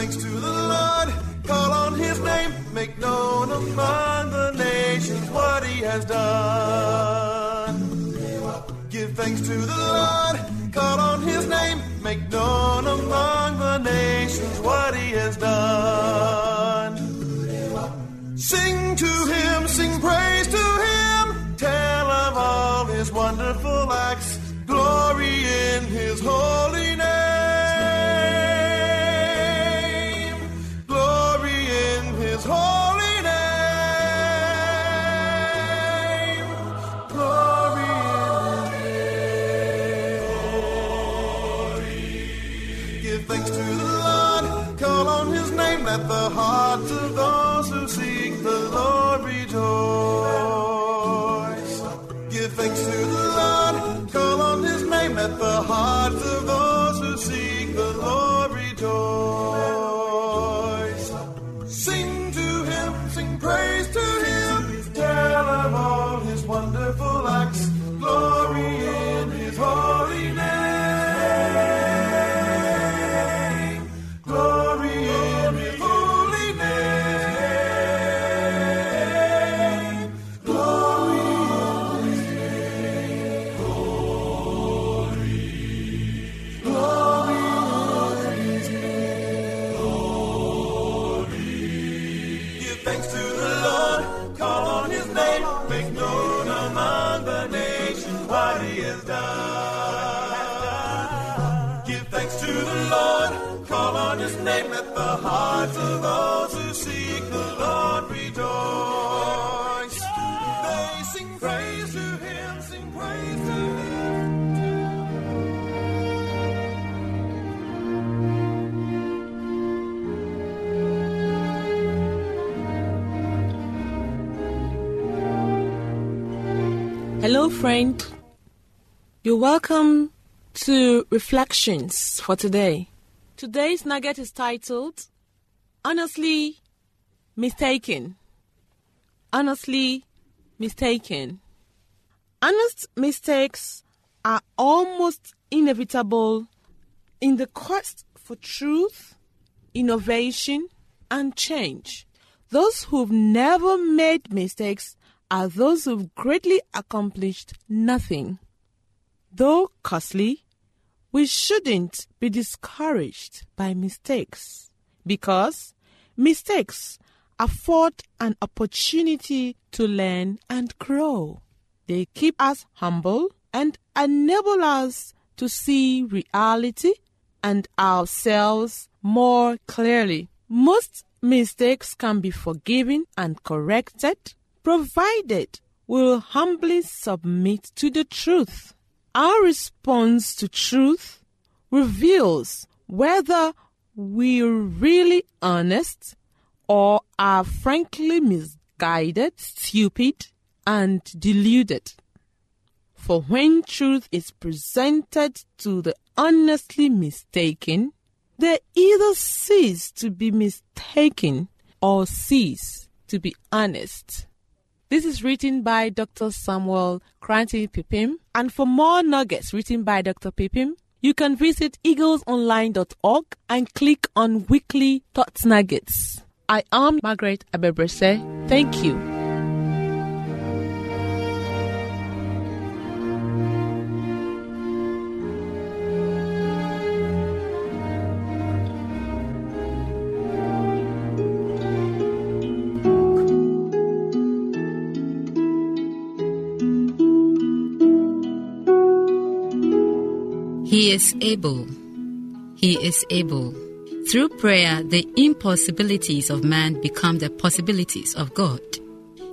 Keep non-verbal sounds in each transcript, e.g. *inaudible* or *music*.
Thanks to the Lord, call on his name, make known among the nations what he has done. Give thanks to the Lord, call on his name, make known praise to Hello, friend. You're welcome to Reflections for today. Today's nugget is titled Honestly Mistaken. Honestly Mistaken. Honest mistakes are almost inevitable in the quest for truth, innovation, and change. Those who've never made mistakes are those who've greatly accomplished nothing. Though costly, we shouldn't be discouraged by mistakes because mistakes afford an opportunity to learn and grow. They keep us humble and enable us to see reality and ourselves more clearly. Most mistakes can be forgiven and corrected provided we'll humbly submit to the truth. Our response to truth reveals whether we're really honest or are frankly misguided, stupid, and deluded. For when truth is presented to the honestly mistaken, they either cease to be mistaken or cease to be honest. This is written by Dr. Samuel Koranteng Pipim. And for more nuggets written by Dr. Pipim, you can visit eaglesonline.org and click on weekly thoughts nuggets. I am Margaret Abebrese. Thank you. He is able. He is able. Through prayer, the impossibilities of man become the possibilities of God.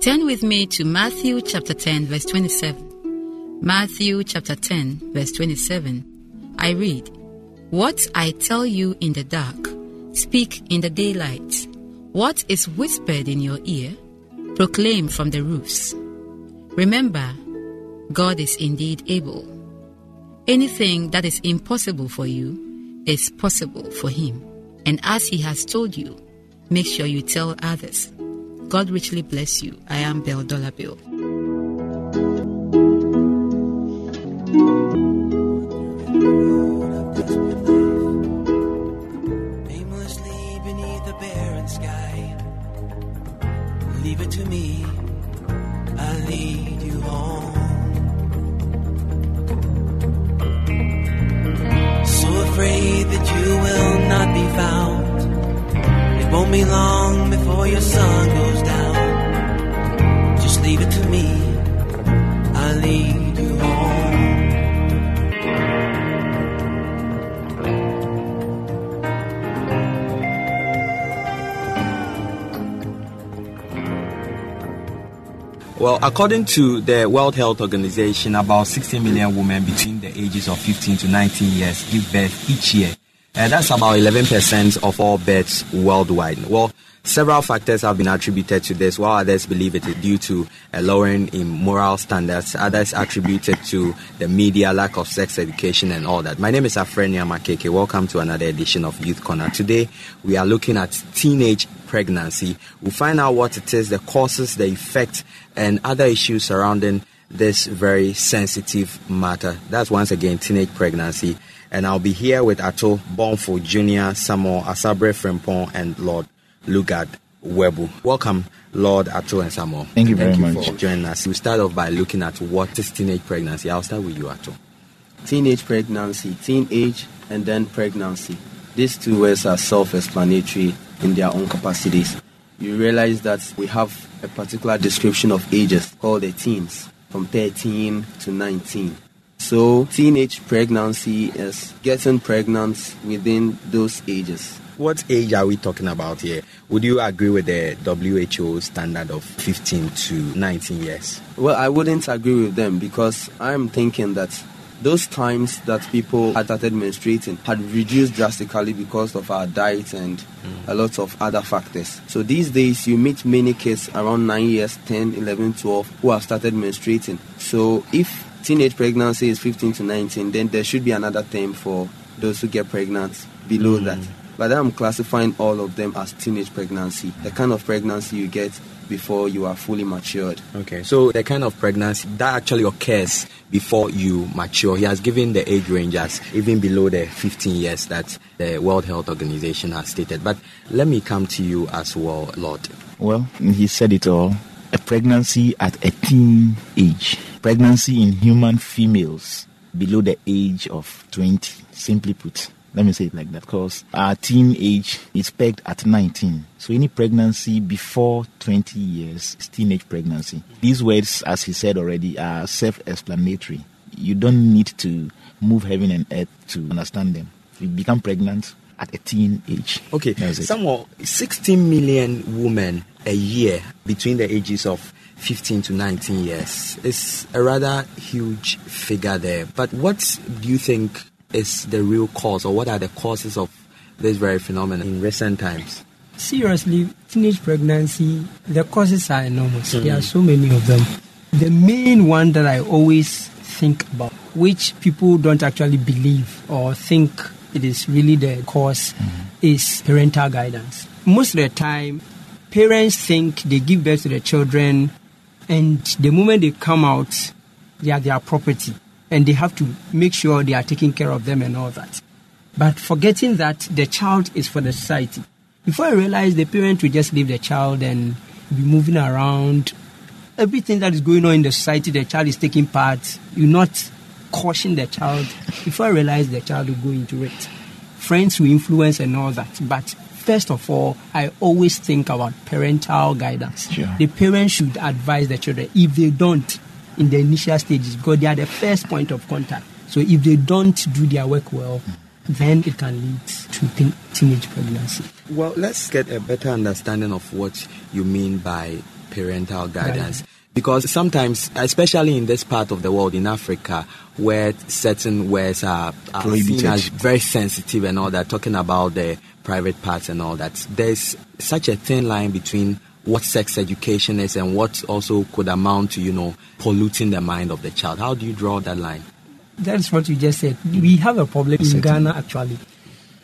Turn with me to Matthew chapter 10, verse 27. Matthew chapter 10, verse 27. I read, What I tell you in the dark, Speak in the daylight. What is whispered in your ear, proclaim from the roofs. Remember, God is indeed able. Anything that is impossible for you is possible for Him. And as He has told you, make sure you tell others. God richly bless you. I am Bell Dollar Bill. Won't be long before your sun goes down. Just leave it to me, I'll lead you. Well, according to the World Health Organization, about 60 million women between the ages of 15 to 19 years give birth each year. Uh, that's about 11% of all births worldwide. Well, several factors have been attributed to this, while others believe it is due to a lowering in moral standards. Others attributed to the media, lack of sex education, and all that. My name is Afrenia Makeke. Welcome to another edition of Youth Corner. Today, we are looking at teenage pregnancy. We'll find out what it is, the causes, the effect, and other issues surrounding this very sensitive matter. That's once again teenage pregnancy. And I'll be here with Ato Bonfo Jr., Samuel Asabre Frimpong, and Lord Lugard Webu. Welcome, Lord Ato and Samuel. Thank you very you much. for joining us. We'll start off by looking at what is teenage pregnancy. I'll start with you, Ato. teenage pregnancy, teenage, and then pregnancy. These two words are self explanatory in their own capacities. You realize that we have a particular description of ages called the teens, from 13 to 19. So, teenage pregnancy is getting pregnant within those ages. What age are we talking about here? Would you agree with the WHO standard of 15 to 19 years? Well, I wouldn't agree with them because I'm thinking that those times that people had started menstruating had reduced drastically because of our diet and mm. a lot of other factors. So these days, you meet many kids around 9 years, 10, 11, 12 who have started menstruating. So if teenage pregnancy is 15 to 19, then there should be another term for those who get pregnant below mm. that. But I'm classifying all of them as teenage pregnancy, the kind of pregnancy you get before you are fully matured. Okay, so the kind of pregnancy that actually occurs before you mature, he has given the age range as even below the 15 years that the World Health Organization has stated. But let me come to you as well, Lord. Well, he said it all. A pregnancy at a teen age. Pregnancy in human females below the age of 20. Simply put, let me say it like that because our teen age is pegged at 19. So any pregnancy before 20 years is teenage pregnancy. These words, as he said already, are self explanatory. You don't need to move heaven and earth to understand them. You become pregnant at a teen age. Okay. Samuel, 16 million women a year between the ages of 15 to 19 years is a rather huge figure there. But what do you think is the real cause, or what are the causes of this very phenomenon in recent times? seriously, teenage pregnancy, the causes are enormous. There are hmm. so many of them. The main one that I always think about, which people don't actually believe or think it is really the cause, hmm. is parental guidance. Most of the time, parents think they give birth to the children, and the moment they come out, they are their property, and they have to make sure they are taking care of them and all that. But forgetting that the child is for the society. Before I realized the parent will just leave the child and be moving around. Everything that is going on in the society, the child is taking part. You not caution the child. Before I realized the child will go into it. Friends will influence and all that. But first of all, I always think about parental guidance. Sure. The parents should advise the children. If they don't, in the initial stages, because they are the first point of contact. So if they don't do their work well, then it can lead to teen- teenage pregnancy. Well, let's get a better understanding of what you mean by parental guidance. Guidance. Because sometimes, especially in this part of the world, in Africa, where certain words are, are seen as very sensitive and all that, talking about the private parts and all that, there's such a thin line between what sex education is and what also could amount to, you know, polluting the mind of the child. How do you draw that line? That's what you just said. We have a problem in Ghana actually.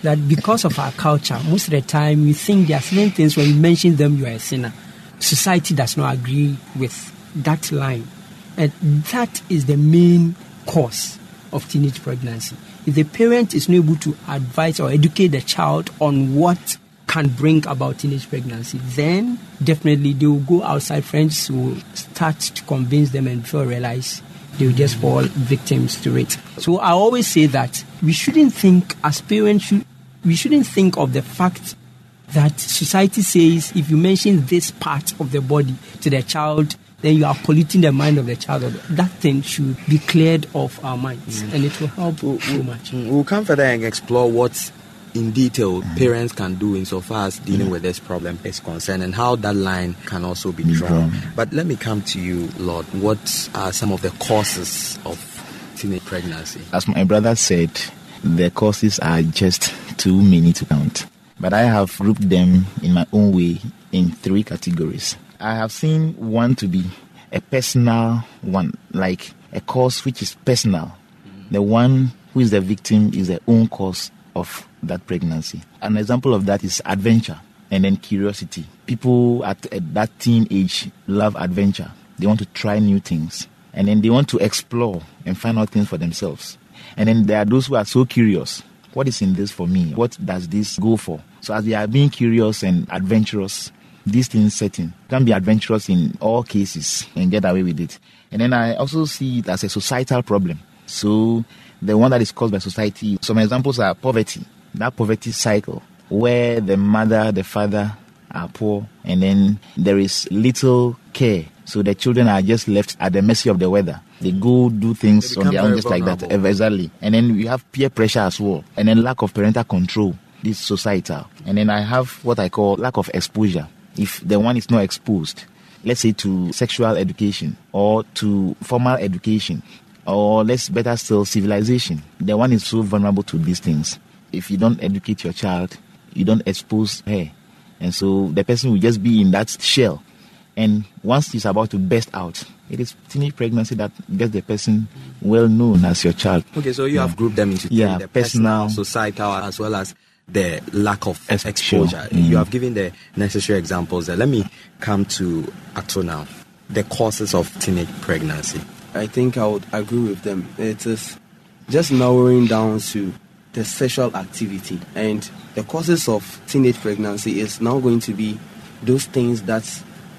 That because of our culture, most of the time we think there are certain things when you mention them, you are a sinner. Society does not agree with that line. And that is the main cause of teenage pregnancy. If the parent is not able to advise or educate the child on what can bring about teenage pregnancy, then definitely they will go outside. Friends will start to convince them and before realize they will just fall victims to it. So I always say that we shouldn't think as parents we shouldn't think of the fact that society says if you mention this part of the body to the child, then you are polluting the mind of the child. That thing should be cleared off our minds, mm. and it will help we'll, so much. We'll come further and explore what in detail parents can do insofar as dealing with this problem is concerned and how that line can also be drawn. But let me come to you, Lord. What are some of the causes of teenage pregnancy? As my brother said, the causes are just too many to count. But I have grouped them in my own way in three categories. I have seen one to be a personal one, like a cause which is personal. The one who is the victim is the own cause of that pregnancy. An example of that is adventure and then curiosity. People at, at that teenage love adventure. They want to try new things and then they want to explore and find out things for themselves. And then there are those who are so curious. What is in this for me? What does this go for? So as they are being curious and adventurous, these things setting can be adventurous in all cases and get away with it. And then I also see it as a societal problem. So the one that is caused by society. Some examples are poverty, that poverty cycle where the mother, the father are poor, and then there is little care. So the children are just left at the mercy of the weather. They go do things on their own just like that. Exactly. And then we have peer pressure as well. And then lack of parental control. This societal. And then I have what I call lack of exposure. If the one is not exposed, let's say to sexual education or to formal education, or let's better still civilization. The one is so vulnerable to these things. If you don't educate your child, you don't expose her, and so the person will just be in that shell. And once he's about to burst out, it is teenage pregnancy that gets the person well known as your child. Okay, so you yeah. have grouped them into yeah, the personal, personal, societal, as well as the lack of exposure. Mm-hmm. You have given the necessary examples there. Let me come to Ato now. The causes of teenage pregnancy. I think I would agree with them. It is just narrowing down to the sexual activity and the causes of teenage pregnancy is now going to be those things that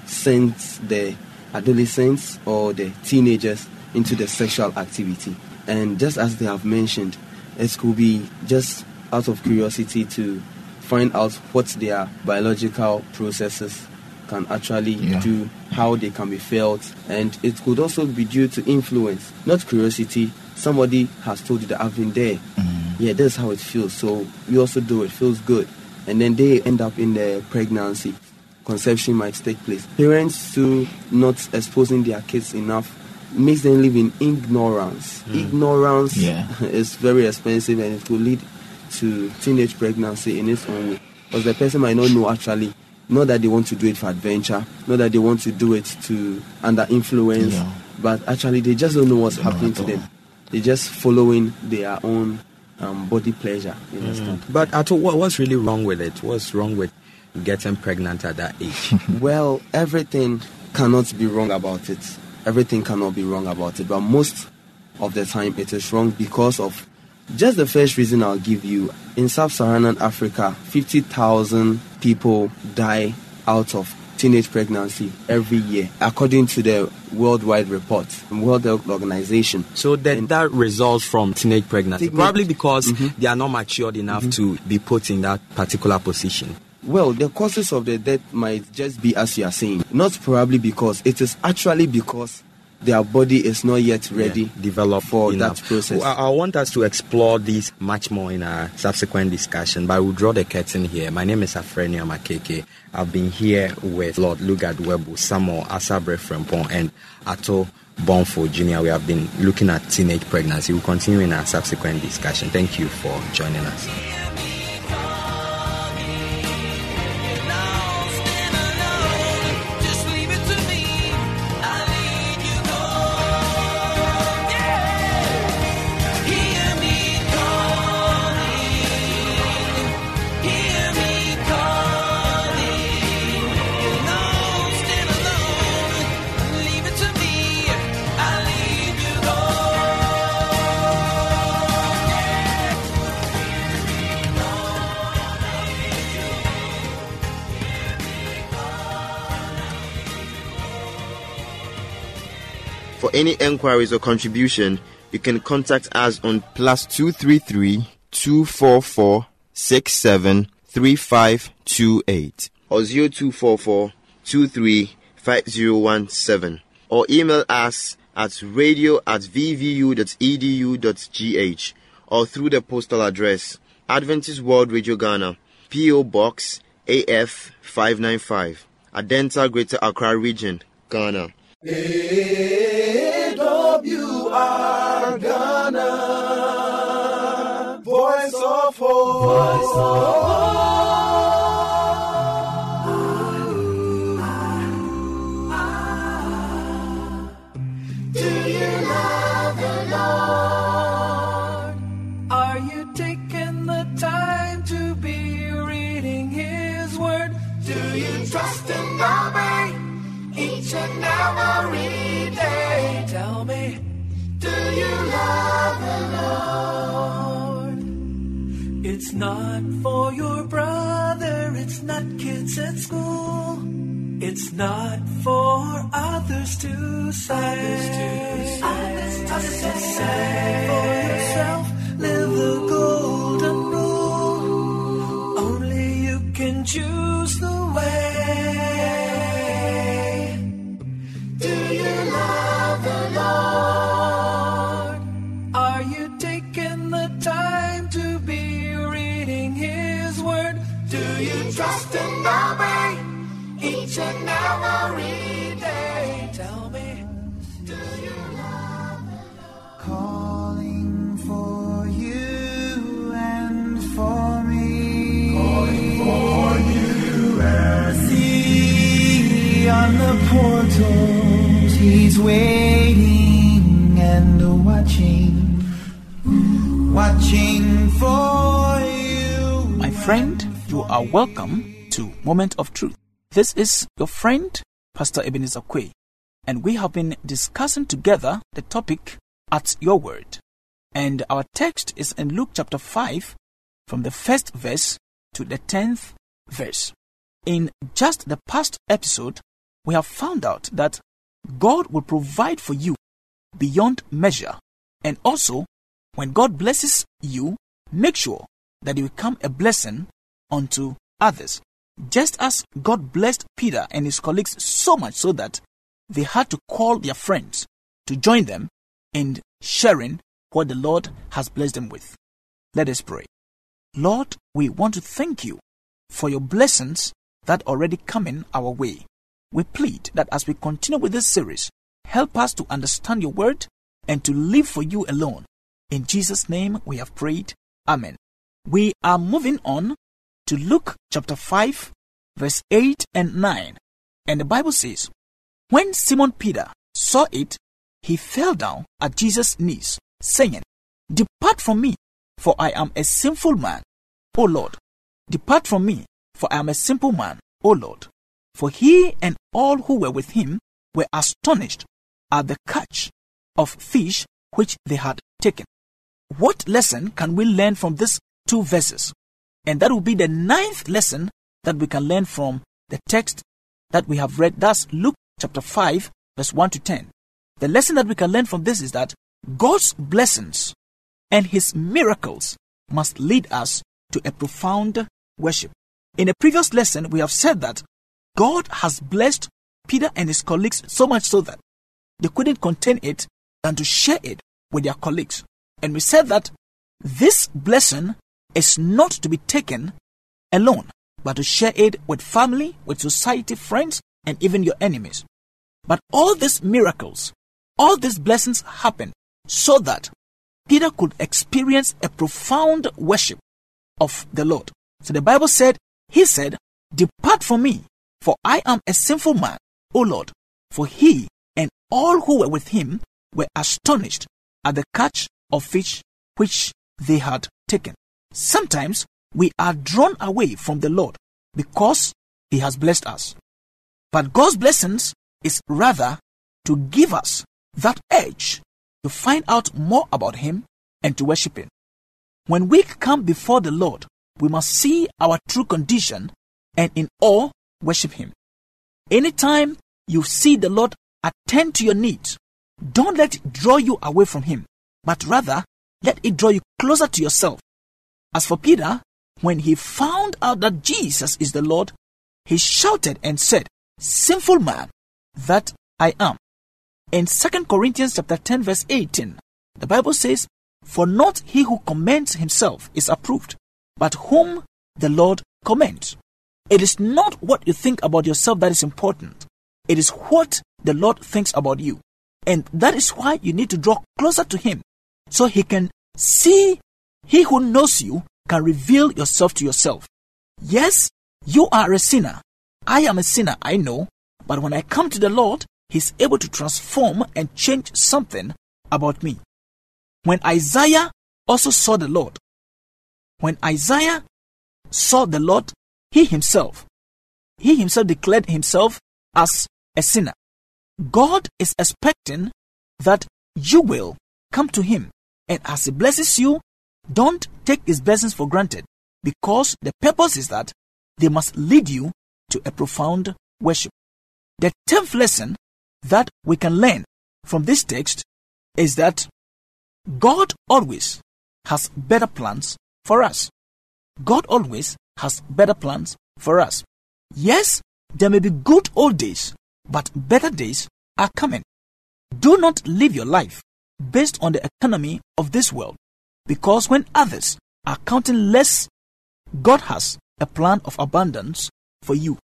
send the adolescents or the teenagers into the sexual activity. And just as they have mentioned, it could be just out of curiosity to find out what their biological processes can actually yeah. do, how they can be felt, and it could also be due to influence, not curiosity. Somebody has told you that I've been there. Mm-hmm. Yeah, that's how it feels. So we also do it. Feels good, and then they end up in the pregnancy. Conception might take place. Parents too not exposing their kids enough makes them live in ignorance. Mm. Ignorance yeah. *laughs* is very expensive, and it will lead to teenage pregnancy in its own way. Because the person might not know actually not that they want to do it for adventure, not that they want to do it to under influence, yeah. but actually they just don't know what's happening to them. They're just following their own um, body pleasure. Mm. But Ato, what, what's really wrong with it? What's wrong with getting pregnant at that age? *laughs* well, everything cannot be wrong about it. Everything cannot be wrong about it. But most of the time, it is wrong because of just the first reason I'll give you in sub Saharan Africa, 50,000 people die out of teenage pregnancy every year, according to the worldwide report, from World Health Organization. So that, that results from teenage pregnancy, probably because mm-hmm. they are not matured enough mm-hmm. to be put in that particular position. Well, the causes of the death might just be as you are saying, not probably because it is actually because their body is not yet ready yeah, developed for enough. that process. I, I, want us to explore this much more in our subsequent discussion, but we'll draw the curtain here. My name is Afrenia Makeke. I've been here with Lord Lugard Webu, Samuel Asabre Frempong, and Ato Bonfo Jr. We have been looking at teenage pregnancy. We'll continue in our subsequent discussion. Thank you for joining us. Any enquiries or contribution, you can contact us on plus 233 244 673528 or 0244 235017 or email us at radio at vvu.edu.gh or through the postal address Adventist World Radio Ghana, P.O. Box AF 595, Adenta Greater Accra Region, Ghana. AWR Ghana, voice of hope. Voice of not for your brother, it's not kids at school. It's not for others to say. Others to say. For yourself, live the golden rule. Only you can choose the way. Waiting and watching, watching for you. My friend, you are welcome to Moment of Truth. This is your friend, Pastor Ebenezer Kwe, and we have been discussing together the topic at your word. And our text is in Luke chapter 5, from the first verse to the tenth verse. In just the past episode, we have found out that God will provide for you beyond measure. And also, when God blesses you, make sure that you become a blessing unto others. Just as God blessed Peter and his colleagues so much so that they had to call their friends to join them in sharing what the Lord has blessed them with. Let us pray. Lord, we want to thank you for your blessings that already coming our way. We plead that as we continue with this series, help us to understand your word and to live for you alone. In Jesus' name we have prayed. Amen. We are moving on to Luke chapter 5, verse 8 and 9. And the Bible says, When Simon Peter saw it, he fell down at Jesus' knees, saying, Depart from me, for I am a sinful man, O Lord. Depart from me, for I am a simple man, O Lord. For he and all who were with him were astonished at the catch of fish which they had taken. What lesson can we learn from these two verses? And that will be the ninth lesson that we can learn from the text that we have read. That's Luke chapter 5, verse 1 to 10. The lesson that we can learn from this is that God's blessings and his miracles must lead us to a profound worship. In a previous lesson, we have said that God has blessed Peter and his colleagues so much so that they couldn't contain it than to share it with their colleagues. And we said that this blessing is not to be taken alone, but to share it with family, with society, friends, and even your enemies. But all these miracles, all these blessings happen so that Peter could experience a profound worship of the Lord. So the Bible said, He said, Depart from me, for I am a sinful man, O Lord. For he and all who were with him were astonished at the catch of fish which they had taken. Sometimes we are drawn away from the Lord because he has blessed us. But God's blessings is rather to give us that edge to find out more about him and to worship him. When we come before the Lord, we must see our true condition and in awe worship him. Anytime you see the Lord attend to your needs, Don't let it draw you away from Him, but rather let it draw you closer to yourself. As for Peter, when he found out that Jesus is the Lord, he shouted and said, Sinful man that I am. In 2 Corinthians chapter 10 verse 18, the Bible says, For not he who commends himself is approved, but whom the Lord commends. It is not what you think about yourself that is important. It is what the Lord thinks about you. And that is why you need to draw closer to Him so He can see. He who knows you can reveal yourself to yourself. Yes, you are a sinner. I am a sinner, I know. But when I come to the Lord, He's able to transform and change something about me. When Isaiah also saw the Lord, when Isaiah saw the Lord, he himself, he himself declared himself as a sinner. God is expecting that you will come to Him, and as He blesses you, don't take His blessings for granted because the purpose is that they must lead you to a profound worship. The tenth lesson that we can learn from this text is that God always has better plans for us. God always has better plans for us. Yes, there may be good old days but better days are coming. Do not live your life based on the economy of this world, because when others are counting less, God has a plan of abundance for you.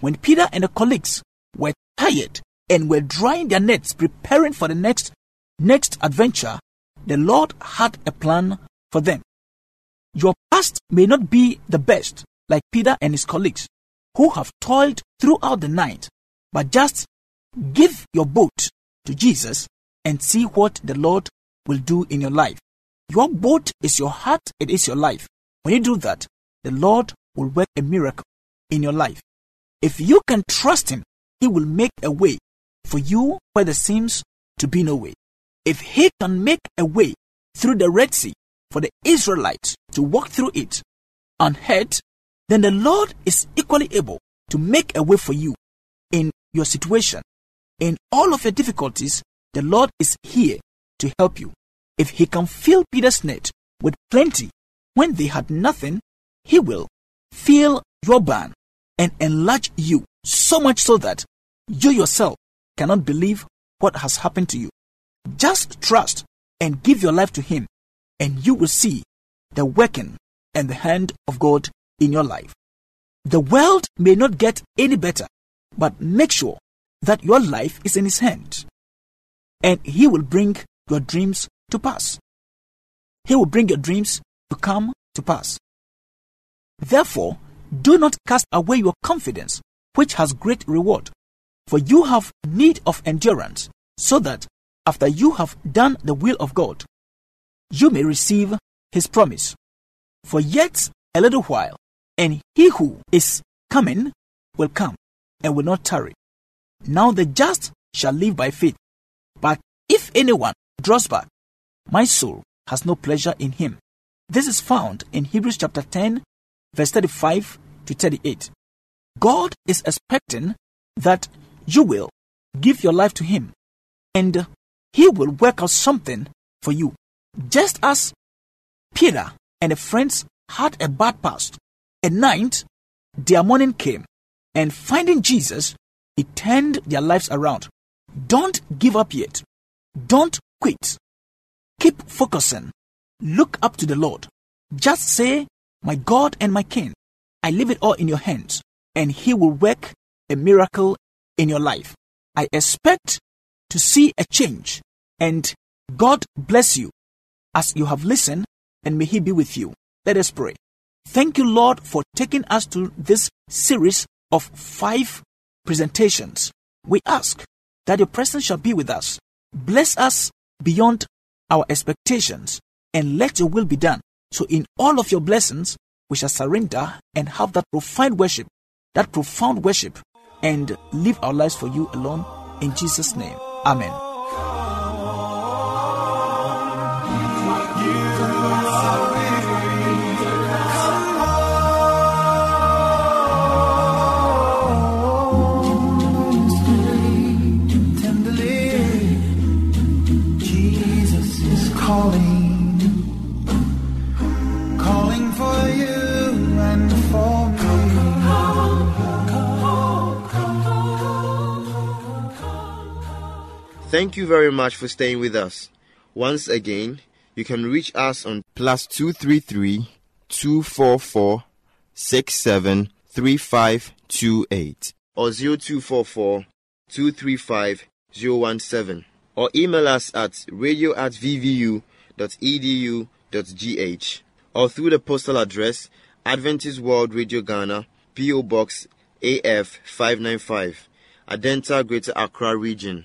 When Peter and the colleagues were tired and were drying their nets preparing for the next next adventure, the Lord had a plan for them. Your past may not be the best, like Peter and his colleagues, who have toiled throughout the night but just give your boat to Jesus and see what the Lord will do in your life. Your boat is your heart, it is your life. When you do that, the Lord will work a miracle in your life. If you can trust Him, He will make a way for you where there seems to be no way. If He can make a way through the Red Sea for the Israelites to walk through it unhurt, then the Lord is equally able to make a way for you in your situation, in all of your difficulties, the Lord is here to help you. If He can fill Peter's net with plenty when they had nothing, He will fill your barn and enlarge you so much so that you yourself cannot believe what has happened to you. Just trust and give your life to Him, and you will see the working and the hand of God in your life. The world may not get any better, but make sure that your life is in His hand. And He will bring your dreams to pass. He will bring your dreams to come to pass. Therefore, do not cast away your confidence, which has great reward. For you have need of endurance, so that after you have done the will of God, you may receive his promise. For yet a little while, and he who is coming will come and will not tarry. Now the just shall live by faith. But if anyone draws back, my soul has no pleasure in him. This is found in Hebrews chapter 10, verse 35 to 38. God is expecting that you will give your life to Him and He will work out something for you. Just as Peter and the friends had a bad past, at night their morning came and finding Jesus, he turned their lives around. Don't give up yet. Don't quit. Keep focusing. Look up to the Lord. Just say, My God and my King, I leave it all in your hands, and He will work a miracle in your life. I expect to see a change, and God bless you as you have listened, and may He be with you. Let us pray. Thank you, Lord, for taking us to this series of five presentations, we ask that your presence shall be with us. Bless us beyond our expectations and let your will be done. So, in all of your blessings, we shall surrender and have that profound worship, that profound worship, and live our lives for you alone. In Jesus' name, Amen. Thank you very much for staying with us. Once again, you can reach us on plus 233 244 673528 or 0244 235 017 or email us at radio at vvu.edu.gh or through the postal address Adventist World Radio Ghana, P.O. Box AF 595, Adenta Greater Accra Region,